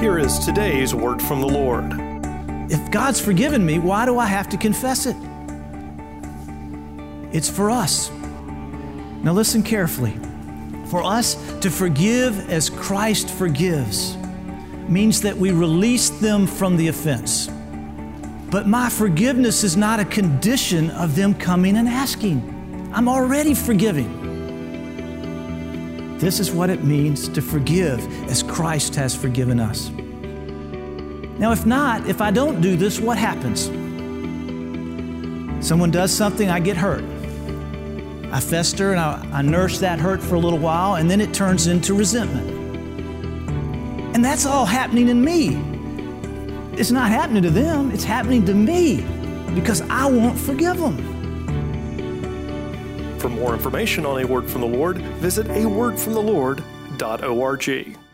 Here is today's word from the Lord. If God's forgiven me, why do I have to confess it? It's for us. Now, listen carefully. For us to forgive as Christ forgives means that we release them from the offense. But my forgiveness is not a condition of them coming and asking. I'm already forgiving. This is what it means to forgive as Christ has forgiven us. Now, if not, if I don't do this, what happens? Someone does something, I get hurt. I fester and I, I, nurse that hurt for a little while, and then it turns into resentment. And that's all happening in me. It's not happening to them, it's happening to me because I won't forgive them. For more information on A Word from the Lord, visit awordfromthelord.org.